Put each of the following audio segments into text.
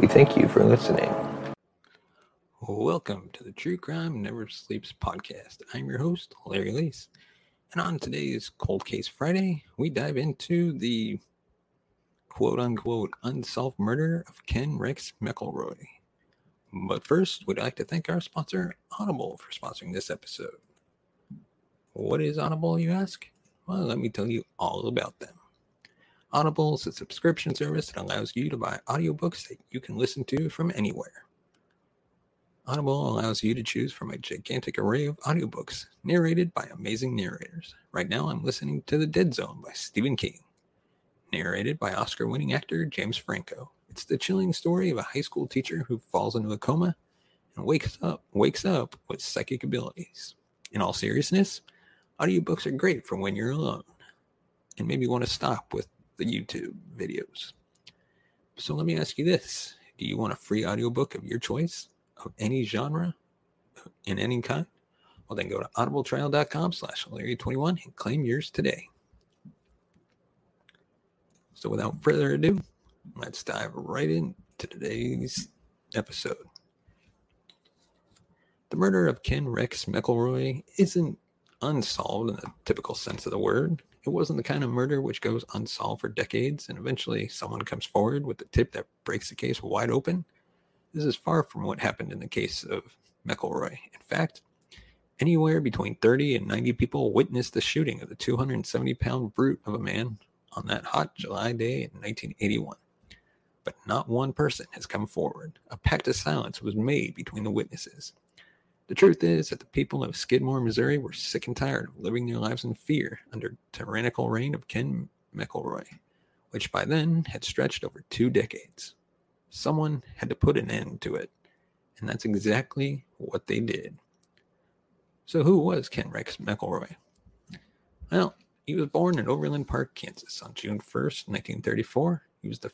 We thank you for listening. Welcome to the True Crime Never Sleeps podcast. I'm your host, Larry Lease. And on today's Cold Case Friday, we dive into the quote unquote unsolved murder of Ken Rex McElroy. But first, we'd like to thank our sponsor, Audible, for sponsoring this episode. What is Audible, you ask? Well, let me tell you all about them. Audible is a subscription service that allows you to buy audiobooks that you can listen to from anywhere. Audible allows you to choose from a gigantic array of audiobooks narrated by amazing narrators. Right now, I'm listening to The Dead Zone by Stephen King, narrated by Oscar winning actor James Franco. It's the chilling story of a high school teacher who falls into a coma and wakes up wakes up with psychic abilities. In all seriousness, audiobooks are great for when you're alone and maybe want to stop with the YouTube videos. So let me ask you this. Do you want a free audiobook of your choice of any genre in any kind? Well, then go to audibletrial.com slash Larry21 and claim yours today. So without further ado, let's dive right into today's episode. The murder of Ken Rex McElroy isn't unsolved in the typical sense of the word. It wasn't the kind of murder which goes unsolved for decades and eventually someone comes forward with a tip that breaks the case wide open. This is far from what happened in the case of McElroy. In fact, anywhere between 30 and 90 people witnessed the shooting of the 270 pound brute of a man on that hot July day in 1981 but not one person has come forward. A pact of silence was made between the witnesses. The truth is that the people of Skidmore, Missouri were sick and tired of living their lives in fear under tyrannical reign of Ken McElroy, which by then had stretched over two decades. Someone had to put an end to it, and that's exactly what they did. So who was Ken Rex McElroy? Well, he was born in Overland Park, Kansas on June 1st, 1934. He was the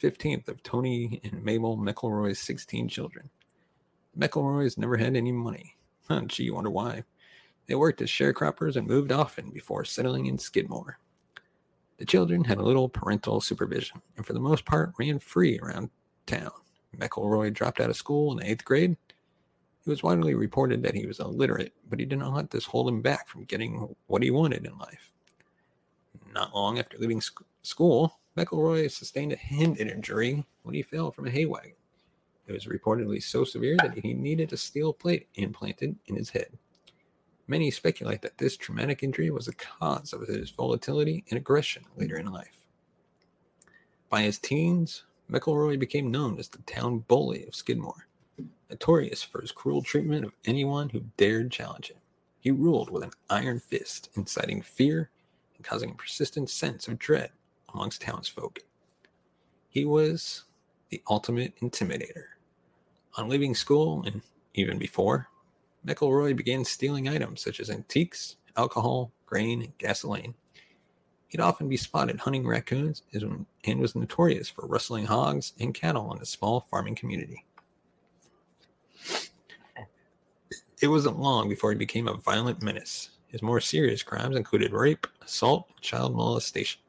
15th of Tony and Mabel McElroy's 16 children. McElroys never had any money. Gee, you wonder why. They worked as sharecroppers and moved often before settling in Skidmore. The children had a little parental supervision and for the most part ran free around town. McElroy dropped out of school in the eighth grade. It was widely reported that he was illiterate, but he did not let this hold him back from getting what he wanted in life. Not long after leaving sc- school, McElroy sustained a hand injury when he fell from a hay wagon. It was reportedly so severe that he needed a steel plate implanted in his head. Many speculate that this traumatic injury was the cause of his volatility and aggression later in life. By his teens, McElroy became known as the town bully of Skidmore, notorious for his cruel treatment of anyone who dared challenge him. He ruled with an iron fist, inciting fear and causing a persistent sense of dread amongst townsfolk. He was the ultimate intimidator. On leaving school, and even before, McElroy began stealing items such as antiques, alcohol, grain, and gasoline. He'd often be spotted hunting raccoons and was notorious for rustling hogs and cattle in a small farming community. It wasn't long before he became a violent menace. His more serious crimes included rape, assault, and child molestation.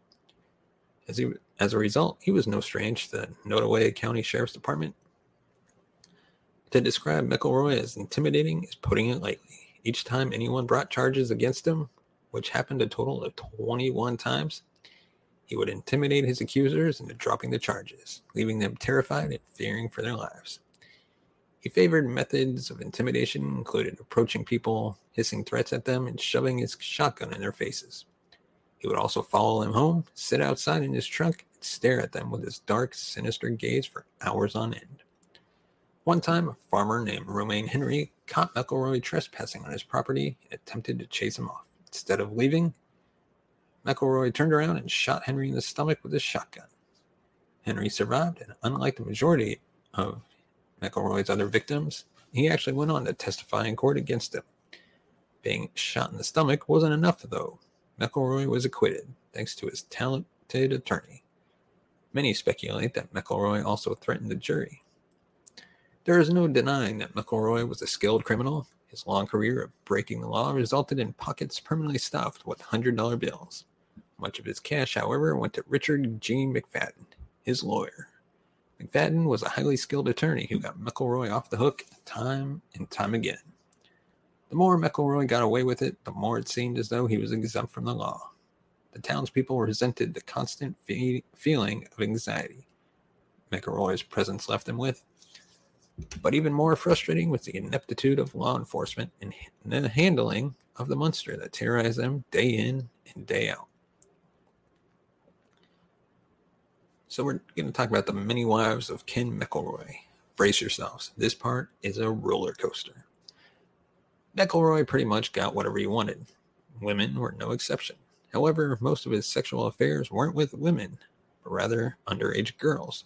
As, he, as a result, he was no stranger to the Nodaway County Sheriff's Department. To describe McElroy as intimidating is putting it lightly. Each time anyone brought charges against him, which happened a total of 21 times, he would intimidate his accusers into dropping the charges, leaving them terrified and fearing for their lives. He favored methods of intimidation, included approaching people, hissing threats at them, and shoving his shotgun in their faces. He would also follow them home, sit outside in his truck, and stare at them with his dark, sinister gaze for hours on end. One time, a farmer named Romaine Henry caught McElroy trespassing on his property and attempted to chase him off. Instead of leaving, McElroy turned around and shot Henry in the stomach with his shotgun. Henry survived, and unlike the majority of McElroy's other victims, he actually went on to testify in court against him. Being shot in the stomach wasn't enough, though. McElroy was acquitted thanks to his talented attorney. Many speculate that McElroy also threatened the jury. There is no denying that McElroy was a skilled criminal. His long career of breaking the law resulted in pockets permanently stuffed with $100 bills. Much of his cash, however, went to Richard Gene McFadden, his lawyer. McFadden was a highly skilled attorney who got McElroy off the hook time and time again. The more McElroy got away with it, the more it seemed as though he was exempt from the law. The townspeople resented the constant fe- feeling of anxiety McElroy's presence left them with. But even more frustrating was the ineptitude of law enforcement in the handling of the monster that terrorized them day in and day out. So we're going to talk about the many wives of Ken McElroy. Brace yourselves. This part is a roller coaster. McElroy pretty much got whatever he wanted. Women were no exception. However, most of his sexual affairs weren't with women, but rather underage girls,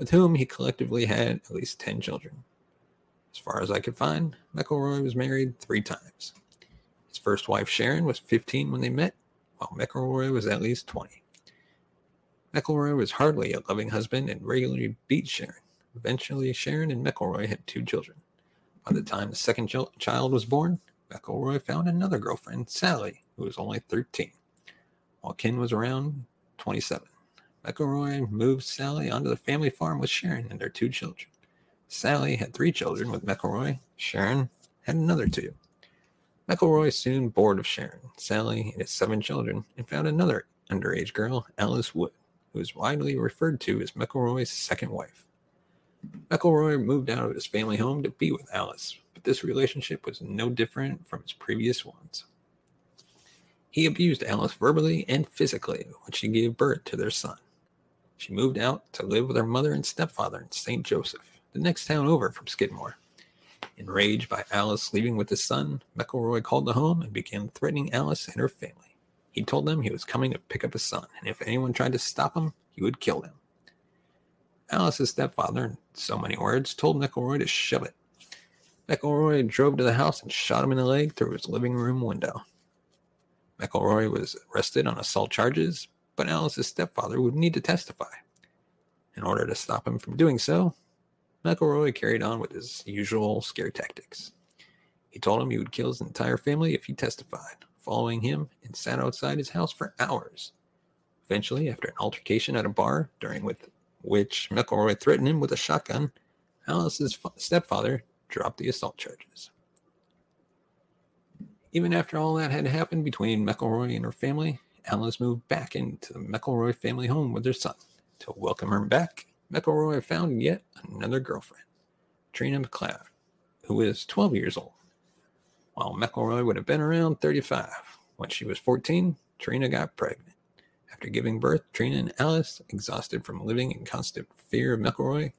with whom he collectively had at least 10 children. As far as I could find, McElroy was married three times. His first wife, Sharon, was 15 when they met, while McElroy was at least 20. McElroy was hardly a loving husband and regularly beat Sharon. Eventually, Sharon and McElroy had two children. By the time the second child was born, McElroy found another girlfriend, Sally, who was only 13, while Ken was around 27. McElroy moved Sally onto the family farm with Sharon and their two children. Sally had three children with McElroy. Sharon had another two. McElroy soon bored of Sharon, Sally, and his seven children, and found another underage girl, Alice Wood, who is widely referred to as McElroy's second wife. McElroy moved out of his family home to be with Alice, but this relationship was no different from his previous ones. He abused Alice verbally and physically when she gave birth to their son. She moved out to live with her mother and stepfather in St. Joseph, the next town over from Skidmore. Enraged by Alice leaving with his son, McElroy called the home and began threatening Alice and her family. He told them he was coming to pick up his son, and if anyone tried to stop him, he would kill them. Alice's stepfather, in so many words, told McElroy to shove it. McElroy drove to the house and shot him in the leg through his living room window. McElroy was arrested on assault charges, but Alice's stepfather would need to testify. In order to stop him from doing so, McElroy carried on with his usual scare tactics. He told him he would kill his entire family if he testified, following him and sat outside his house for hours. Eventually, after an altercation at a bar, during which McElroy threatened him with a shotgun, Alice's stepfather dropped the assault charges. Even after all that had happened between McElroy and her family, Alice moved back into the McElroy family home with her son. To welcome her back, McElroy found yet another girlfriend, Trina McCloud, who was 12 years old. While McElroy would have been around 35. When she was 14, Trina got pregnant. After giving birth, Trina and Alice, exhausted from living in constant fear of McElroy,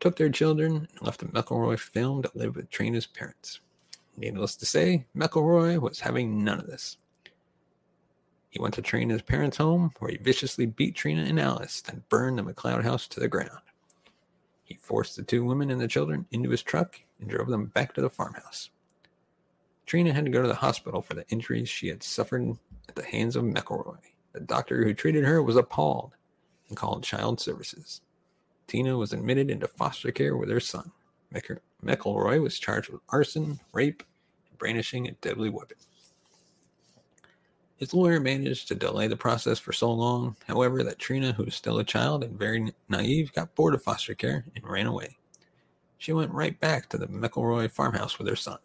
took their children and left the McElroy film to live with Trina's parents. Needless to say, McElroy was having none of this. He went to Trina's parents' home, where he viciously beat Trina and Alice, then burned the McCloud house to the ground. He forced the two women and the children into his truck and drove them back to the farmhouse. Trina had to go to the hospital for the injuries she had suffered at the hands of McElroy. The doctor who treated her was appalled and called child services. Tina was admitted into foster care with her son. McElroy was charged with arson, rape, and brandishing a deadly weapon. His lawyer managed to delay the process for so long, however, that Trina, who was still a child and very naive, got bored of foster care and ran away. She went right back to the McElroy farmhouse with her son.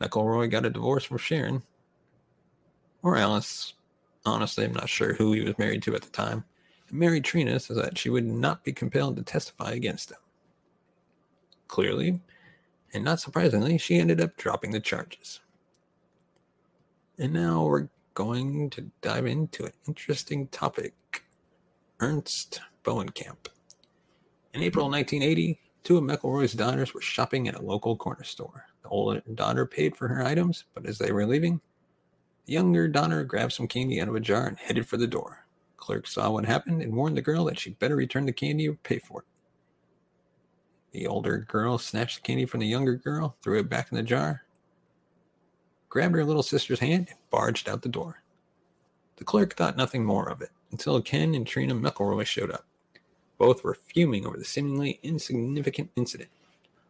McElroy got a divorce from Sharon, or Alice. Honestly, I'm not sure who he was married to at the time. And married Trina so that she would not be compelled to testify against him. Clearly, and not surprisingly, she ended up dropping the charges. And now we're going to dive into an interesting topic Ernst Bowenkamp. In April 1980, two of McElroy's daughters were shopping at a local corner store. The older daughter paid for her items, but as they were leaving, the younger daughter grabbed some candy out of a jar and headed for the door. clerk saw what happened and warned the girl that she'd better return the candy or pay for it. The older girl snatched the candy from the younger girl, threw it back in the jar, grabbed her little sister's hand, and barged out the door. The clerk thought nothing more of it until Ken and Trina McElroy showed up. Both were fuming over the seemingly insignificant incident.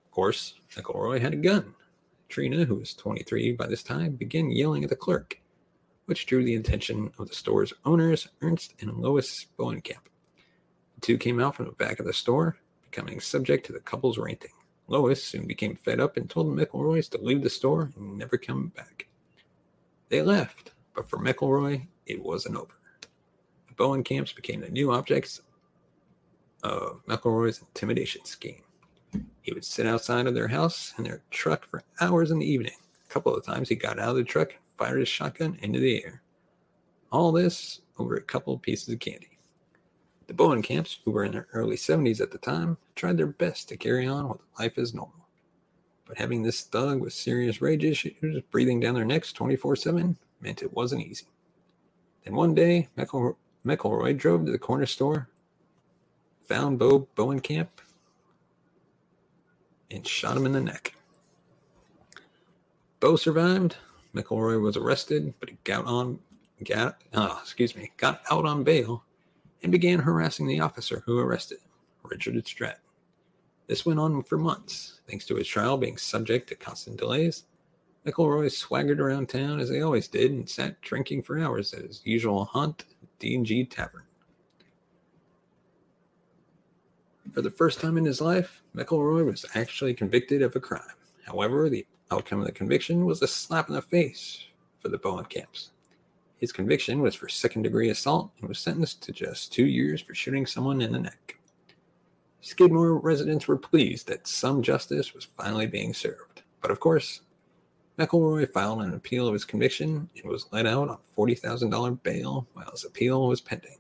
Of course, McElroy had a gun. Trina, who was 23 by this time, began yelling at the clerk, which drew the attention of the store's owners, Ernst and Lois Bowenkamp. The two came out from the back of the store, becoming subject to the couple's ranting. Lois soon became fed up and told the McElroys to leave the store and never come back. They left, but for McElroy, it wasn't over. The Bowenkamps became the new objects of McElroy's intimidation scheme. He would sit outside of their house in their truck for hours in the evening. A couple of times he got out of the truck and fired his shotgun into the air. All this over a couple of pieces of candy. The Bowenkamps, who were in their early 70s at the time, tried their best to carry on with life as normal. But having this thug with serious rage issues breathing down their necks 24 7 meant it wasn't easy. Then one day, McElroy, drove to the corner store, found Bo Bowenkamp, and shot him in the neck. Bo survived. McElroy was arrested, but he got on, got, uh, excuse me, got out on bail and began harassing the officer who arrested him, Richard Stratton. This went on for months, thanks to his trial being subject to constant delays. McElroy swaggered around town as he always did and sat drinking for hours at his usual haunt, D&G Tavern. For the first time in his life, McElroy was actually convicted of a crime. However, the outcome of the conviction was a slap in the face for the Bowenkamps. His conviction was for second degree assault and was sentenced to just two years for shooting someone in the neck. Skidmore residents were pleased that some justice was finally being served. But of course, McElroy filed an appeal of his conviction and was let out on $40,000 bail while his appeal was pending.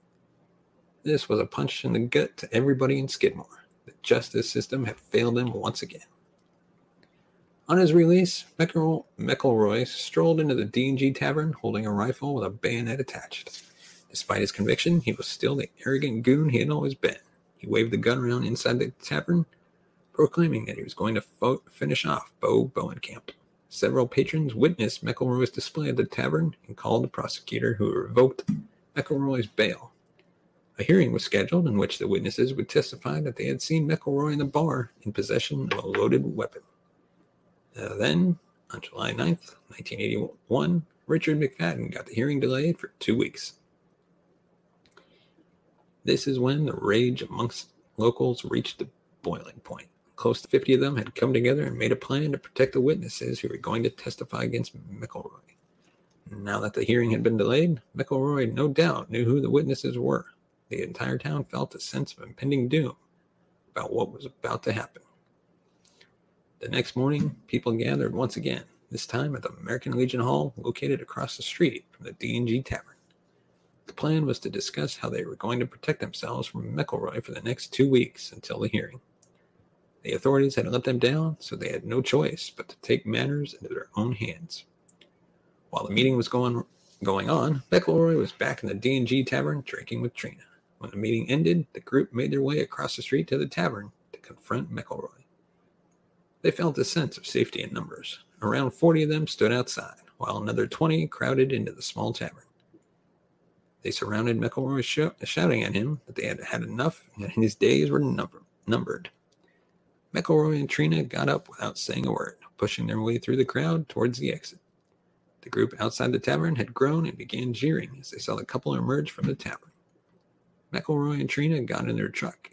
This was a punch in the gut to everybody in Skidmore. The justice system had failed him once again. On his release, McElroy strolled into the D&G tavern holding a rifle with a bayonet attached. Despite his conviction, he was still the arrogant goon he had always been. He waved the gun around inside the tavern, proclaiming that he was going to fo- finish off Bo Bowenkamp. Several patrons witnessed McElroy's display at the tavern and called the prosecutor, who revoked McElroy's bail. A hearing was scheduled in which the witnesses would testify that they had seen McElroy in the bar in possession of a loaded weapon. Uh, then, on July 9th, 1981, Richard McFadden got the hearing delayed for two weeks. This is when the rage amongst locals reached the boiling point. Close to 50 of them had come together and made a plan to protect the witnesses who were going to testify against McElroy. Now that the hearing had been delayed, McElroy no doubt knew who the witnesses were. The entire town felt a sense of impending doom about what was about to happen. The next morning, people gathered once again, this time at the American Legion Hall located across the street from the D&G Tavern. The plan was to discuss how they were going to protect themselves from McElroy for the next two weeks until the hearing. The authorities had let them down, so they had no choice but to take matters into their own hands. While the meeting was going going on, McElroy was back in the D&G tavern drinking with Trina. When the meeting ended, the group made their way across the street to the tavern to confront McElroy. They felt a sense of safety in numbers. Around 40 of them stood outside, while another 20 crowded into the small tavern. They surrounded McElroy, sh- shouting at him that they had had enough and his days were number- numbered. McElroy and Trina got up without saying a word, pushing their way through the crowd towards the exit. The group outside the tavern had grown and began jeering as they saw the couple emerge from the tavern. McElroy and Trina got in their truck.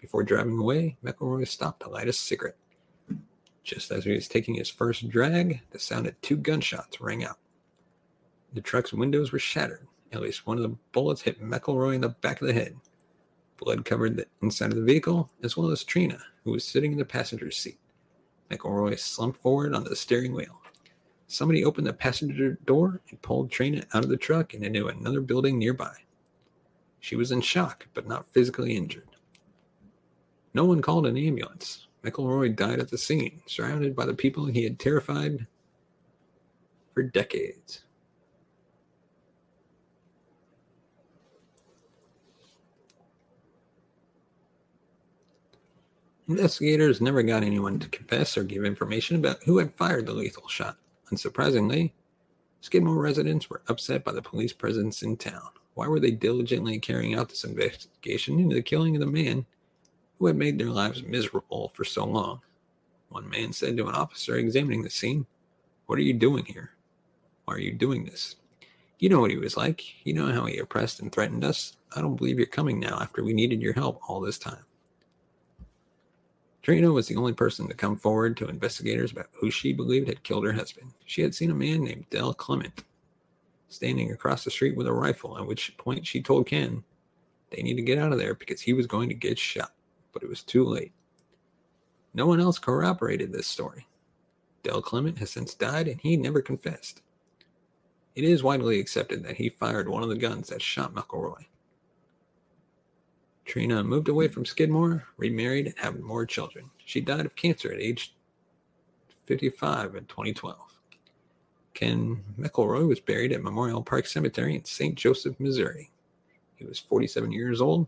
Before driving away, McElroy stopped to light a cigarette. Just as he was taking his first drag, the sound of two gunshots rang out. The truck's windows were shattered. At least one of the bullets hit McElroy in the back of the head. Blood covered the inside of the vehicle, as well as Trina, who was sitting in the passenger seat. McElroy slumped forward on the steering wheel. Somebody opened the passenger door and pulled Trina out of the truck and into another building nearby. She was in shock, but not physically injured. No one called an ambulance. McElroy died at the scene, surrounded by the people he had terrified for decades. Investigators never got anyone to confess or give information about who had fired the lethal shot. Unsurprisingly, Skidmore residents were upset by the police presence in town. Why were they diligently carrying out this investigation into the killing of the man who had made their lives miserable for so long? One man said to an officer examining the scene, What are you doing here? Why are you doing this? You know what he was like. You know how he oppressed and threatened us. I don't believe you're coming now after we needed your help all this time. Trina was the only person to come forward to investigators about who she believed had killed her husband. She had seen a man named Dell Clement standing across the street with a rifle, at which point she told Ken they need to get out of there because he was going to get shot, but it was too late. No one else corroborated this story. Dell Clement has since died and he never confessed. It is widely accepted that he fired one of the guns that shot McElroy. Trina moved away from Skidmore, remarried, and had more children. She died of cancer at age 55 in 2012. Ken McElroy was buried at Memorial Park Cemetery in St. Joseph, Missouri. He was 47 years old.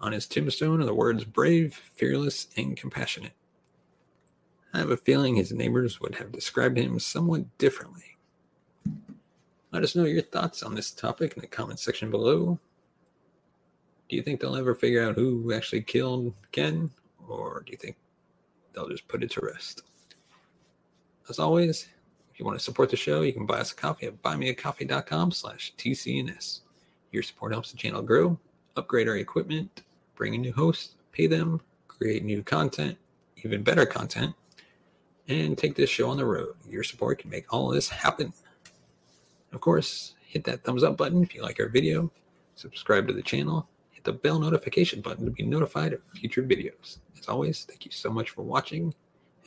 On his tombstone are the words brave, fearless, and compassionate. I have a feeling his neighbors would have described him somewhat differently. Let us know your thoughts on this topic in the comment section below. Do you think they'll ever figure out who actually killed Ken? Or do you think they'll just put it to rest? As always, if you want to support the show, you can buy us a coffee at buymeacoffee.com slash TCNS. Your support helps the channel grow, upgrade our equipment, bring a new host, pay them, create new content, even better content, and take this show on the road. Your support can make all this happen. Of course, hit that thumbs up button if you like our video, subscribe to the channel, hit the bell notification button to be notified of future videos. As always, thank you so much for watching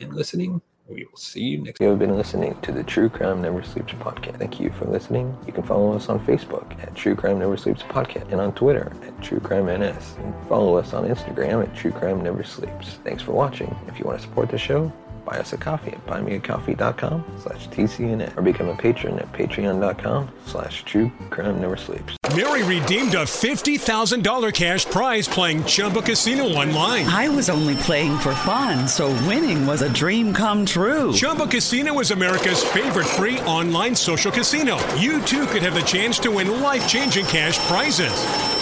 and listening. We will see you next You have been listening to the True Crime Never Sleeps podcast. Thank you for listening. You can follow us on Facebook at True Crime Never Sleeps podcast and on Twitter at True Crime NS. And follow us on Instagram at True Crime Never Sleeps. Thanks for watching. If you want to support the show, buy us a coffee at buymeacoffee.com slash TCNN or become a patron at patreon.com slash True Crime Never Sleeps. Mary redeemed a $50,000 cash prize playing Chumba Casino online. I was only playing for fun, so winning was a dream come true. Chumba Casino is America's favorite free online social casino. You too could have the chance to win life changing cash prizes.